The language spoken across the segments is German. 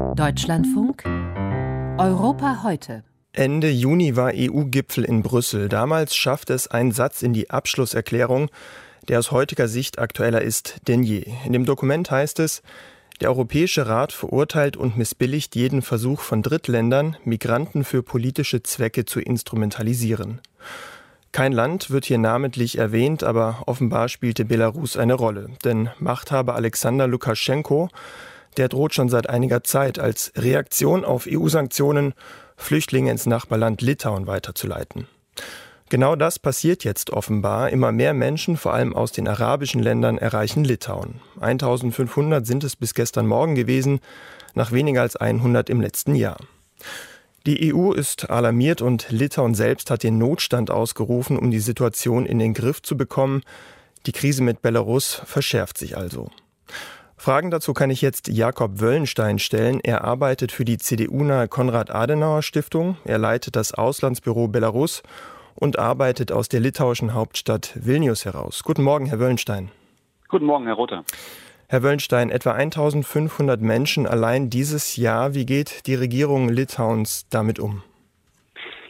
Deutschlandfunk Europa heute. Ende Juni war EU-Gipfel in Brüssel. Damals schaffte es ein Satz in die Abschlusserklärung, der aus heutiger Sicht aktueller ist denn je. In dem Dokument heißt es, der Europäische Rat verurteilt und missbilligt jeden Versuch von Drittländern, Migranten für politische Zwecke zu instrumentalisieren. Kein Land wird hier namentlich erwähnt, aber offenbar spielte Belarus eine Rolle. Denn Machthaber Alexander Lukaschenko, der droht schon seit einiger Zeit als Reaktion auf EU-Sanktionen, Flüchtlinge ins Nachbarland Litauen weiterzuleiten. Genau das passiert jetzt offenbar. Immer mehr Menschen, vor allem aus den arabischen Ländern, erreichen Litauen. 1500 sind es bis gestern Morgen gewesen, nach weniger als 100 im letzten Jahr. Die EU ist alarmiert und Litauen selbst hat den Notstand ausgerufen, um die Situation in den Griff zu bekommen. Die Krise mit Belarus verschärft sich also. Fragen dazu kann ich jetzt Jakob Wöllenstein stellen. Er arbeitet für die CDU-nahe Konrad-Adenauer-Stiftung. Er leitet das Auslandsbüro Belarus und arbeitet aus der litauischen Hauptstadt Vilnius heraus. Guten Morgen, Herr Wöllenstein. Guten Morgen, Herr Rother. Herr Wöllenstein, etwa 1500 Menschen allein dieses Jahr. Wie geht die Regierung Litauens damit um?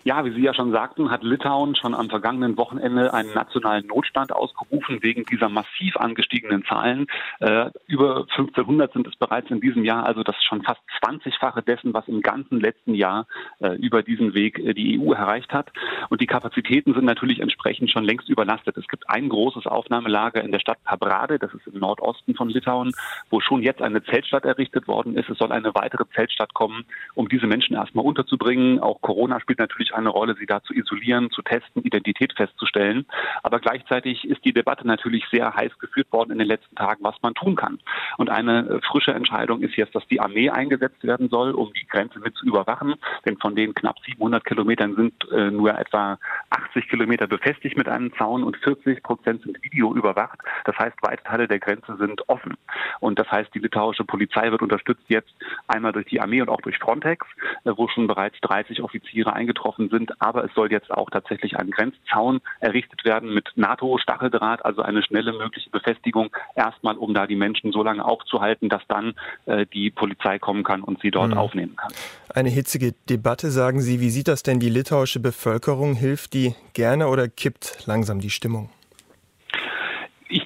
Ja, wie Sie ja schon sagten, hat Litauen schon am vergangenen Wochenende einen nationalen Notstand ausgerufen wegen dieser massiv angestiegenen Zahlen. Äh, über 1500 sind es bereits in diesem Jahr, also das ist schon fast 20-fache dessen, was im ganzen letzten Jahr äh, über diesen Weg äh, die EU erreicht hat. Und die Kapazitäten sind natürlich entsprechend schon längst überlastet. Es gibt ein großes Aufnahmelager in der Stadt Pabrade, das ist im Nordosten von Litauen, wo schon jetzt eine Zeltstadt errichtet worden ist. Es soll eine weitere Zeltstadt kommen, um diese Menschen erstmal unterzubringen. Auch Corona spielt natürlich natürlich eine Rolle, sie da zu isolieren, zu testen, Identität festzustellen. Aber gleichzeitig ist die Debatte natürlich sehr heiß geführt worden in den letzten Tagen, was man tun kann. Und eine frische Entscheidung ist jetzt, dass die Armee eingesetzt werden soll, um die Grenze mit zu überwachen. Denn von den knapp 700 Kilometern sind äh, nur etwa 80 Kilometer befestigt mit einem Zaun und 40 Prozent sind Video überwacht. Das heißt, weite Teile der Grenze sind offen. Und das heißt, die litauische Polizei wird unterstützt jetzt einmal durch die Armee und auch durch Frontex, äh, wo schon bereits 30 Offiziere eingetroffen sind. Aber es soll jetzt auch tatsächlich ein Grenzzaun errichtet werden mit NATO-Stacheldraht, also eine schnelle mögliche Befestigung, erstmal um da die Menschen so lange aufzuhalten, dass dann äh, die Polizei kommen kann und sie dort mhm. aufnehmen kann. Eine hitzige Debatte, sagen Sie. Wie sieht das denn die litauische Bevölkerung? Hilft die gerne oder kippt langsam die Stimmung?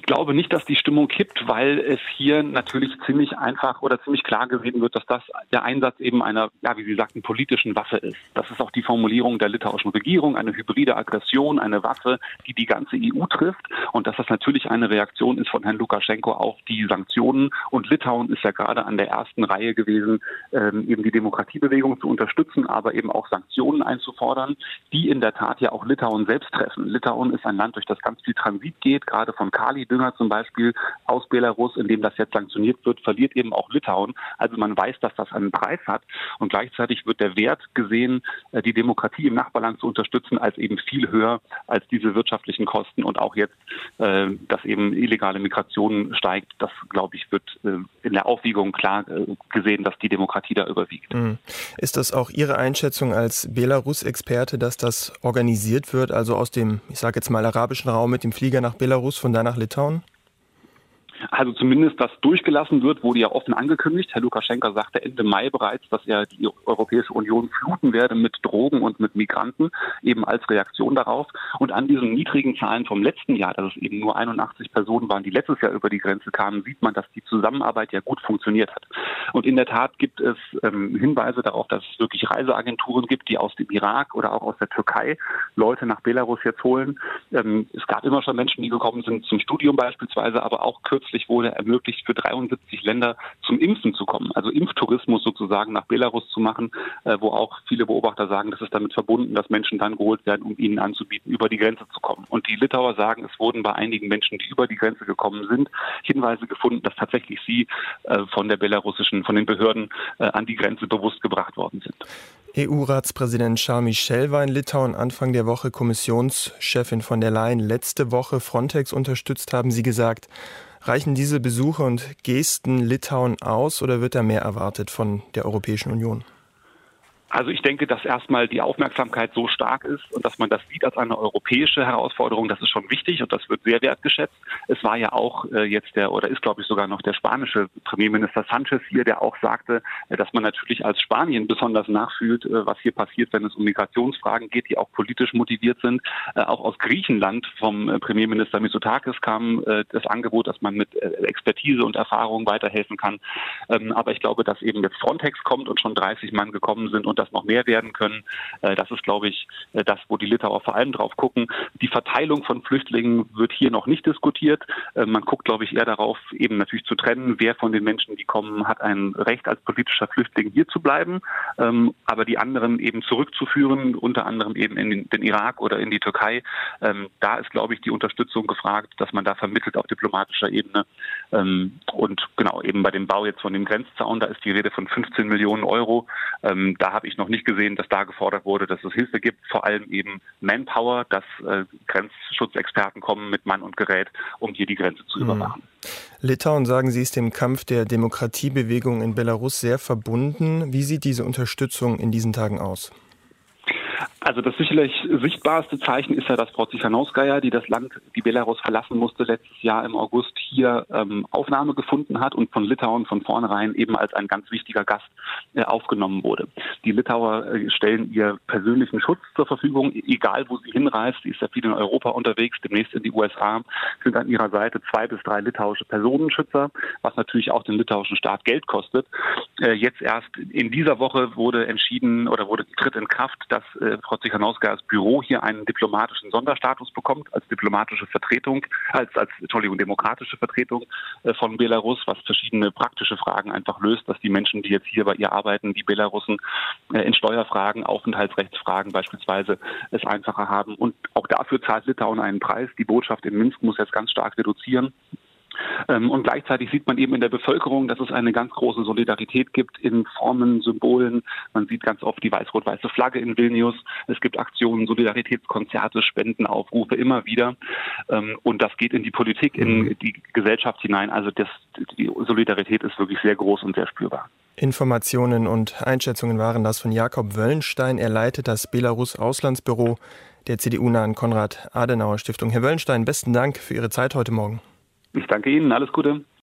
Ich glaube nicht, dass die Stimmung kippt, weil es hier natürlich ziemlich einfach oder ziemlich klar gesehen wird, dass das der Einsatz eben einer, ja, wie Sie sagten, politischen Waffe ist. Das ist auch die Formulierung der litauischen Regierung, eine hybride Aggression, eine Waffe, die die ganze EU trifft und dass das natürlich eine Reaktion ist von Herrn Lukaschenko auf die Sanktionen. Und Litauen ist ja gerade an der ersten Reihe gewesen, ähm, eben die Demokratiebewegung zu unterstützen, aber eben auch Sanktionen einzufordern, die in der Tat ja auch Litauen selbst treffen. Litauen ist ein Land, durch das ganz viel Transit geht, gerade von Kali Kali-Dünger zum Beispiel aus Belarus, in dem das jetzt sanktioniert wird, verliert eben auch Litauen. Also man weiß, dass das einen Preis hat und gleichzeitig wird der Wert gesehen, äh, die Demokratie im Nachbarland zu unterstützen, als eben viel höher als diese wirtschaftlichen Kosten und auch jetzt, äh, dass eben illegale Migration steigt. Das, glaube ich, wird äh, in der Aufwiegung klar gesehen, dass die Demokratie da überwiegt. Mhm. Ist das auch Ihre Einschätzung als Belarus-Experte, dass das organisiert wird, also aus dem, ich sage jetzt mal, arabischen Raum mit dem Flieger nach Belarus, von da nach Litauen? down. Also zumindest, dass durchgelassen wird, wurde ja offen angekündigt. Herr Lukaschenka sagte Ende Mai bereits, dass er die Europäische Union fluten werde mit Drogen und mit Migranten, eben als Reaktion darauf. Und an diesen niedrigen Zahlen vom letzten Jahr, dass es eben nur 81 Personen waren, die letztes Jahr über die Grenze kamen, sieht man, dass die Zusammenarbeit ja gut funktioniert hat. Und in der Tat gibt es ähm, Hinweise darauf, dass es wirklich Reiseagenturen gibt, die aus dem Irak oder auch aus der Türkei Leute nach Belarus jetzt holen. Ähm, es gab immer schon Menschen, die gekommen sind zum Studium beispielsweise, aber auch kürzlich kürzlich wurde ermöglicht, für 73 Länder zum Impfen zu kommen, also Impftourismus sozusagen nach Belarus zu machen, äh, wo auch viele Beobachter sagen, das ist damit verbunden, dass Menschen dann geholt werden, um ihnen anzubieten, über die Grenze zu kommen. Und die Litauer sagen, es wurden bei einigen Menschen, die über die Grenze gekommen sind, Hinweise gefunden, dass tatsächlich sie äh, von der belarussischen, von den Behörden äh, an die Grenze bewusst gebracht worden sind. EU-Ratspräsident Charles Michel war in Litauen Anfang der Woche Kommissionschefin von der Leyen. Letzte Woche Frontex unterstützt, haben Sie gesagt. Reichen diese Besuche und Gesten Litauen aus oder wird da mehr erwartet von der Europäischen Union? Also ich denke, dass erstmal die Aufmerksamkeit so stark ist und dass man das sieht als eine europäische Herausforderung, das ist schon wichtig und das wird sehr wertgeschätzt. Es war ja auch äh, jetzt der, oder ist glaube ich sogar noch der spanische Premierminister Sanchez hier, der auch sagte, äh, dass man natürlich als Spanien besonders nachfühlt, äh, was hier passiert, wenn es um Migrationsfragen geht, die auch politisch motiviert sind. Auch aus Griechenland vom Premierminister Mitsotakis kam das Angebot, dass man mit Expertise und Erfahrung weiterhelfen kann. Ähm, aber ich glaube, dass eben jetzt Frontex kommt und schon 30 Mann gekommen sind und das noch mehr werden können. Äh, das ist, glaube ich, äh, das, wo die Litauer vor allem drauf gucken. Die Verteilung von Flüchtlingen wird hier noch nicht diskutiert. Äh, man guckt, glaube ich, eher darauf, eben natürlich zu trennen, wer von den Menschen, die kommen, hat ein Recht als politischer Flüchtling hier zu bleiben, ähm, aber die anderen eben zurückzuführen, unter anderem eben in den Irak oder in die Türkei. Ähm, da ist, glaube ich, die Unterstützung gefragt, dass man da vermittelt auf diplomatischer Ebene. Ähm, und genau, eben bei dem Bau jetzt von dem Grenzzaun, da ist die Rede von 15 Millionen Euro. Da habe ich noch nicht gesehen, dass da gefordert wurde, dass es Hilfe gibt, vor allem eben Manpower, dass äh, Grenzschutzexperten kommen mit Mann und Gerät, um hier die Grenze zu hm. überwachen. Litauen, sagen Sie, ist dem Kampf der Demokratiebewegung in Belarus sehr verbunden. Wie sieht diese Unterstützung in diesen Tagen aus? Also das sicherlich sichtbarste Zeichen ist ja, dass Frau Zichanowskaja, die das Land, die Belarus verlassen musste, letztes Jahr im August hier ähm, Aufnahme gefunden hat und von Litauen von vornherein eben als ein ganz wichtiger Gast äh, aufgenommen wurde. Die Litauer äh, stellen ihr persönlichen Schutz zur Verfügung, egal wo sie hinreist. Sie ist ja viel in Europa unterwegs, demnächst in die USA, sind an ihrer Seite zwei bis drei litauische Personenschützer, was natürlich auch den litauischen Staat Geld kostet. Äh, jetzt erst in dieser Woche wurde entschieden oder wurde tritt in Kraft, dass äh, Frau Zichanowskajas Büro hier einen diplomatischen Sonderstatus bekommt, als diplomatische Vertretung, als, als Entschuldigung, demokratische Vertretung äh, von Belarus, was verschiedene praktische Fragen einfach löst, dass die Menschen, die jetzt hier bei ihr arbeiten, die Belarussen äh, in Steuerfragen, Aufenthaltsrechtsfragen beispielsweise, es einfacher haben. Und auch dafür zahlt Litauen einen Preis. Die Botschaft in Minsk muss jetzt ganz stark reduzieren. Ähm, und gleichzeitig sieht man eben in der Bevölkerung, dass es eine ganz große Solidarität gibt in Formen, Symbolen. Man sieht ganz oft die weiß-rot-weiße Flagge in Vilnius. Es gibt Aktionen, Solidaritätskonzerte, Spendenaufrufe immer wieder. Ähm, und das geht in die Politik, in mhm. die Gesellschaft hinein. Also das, die Solidarität ist wirklich sehr groß und sehr spürbar. Informationen und Einschätzungen waren das von Jakob Wöllenstein. Er leitet das Belarus-Auslandsbüro der CDU-nahen Konrad-Adenauer-Stiftung. Herr Wöllenstein, besten Dank für Ihre Zeit heute Morgen. Ich danke Ihnen. Alles Gute.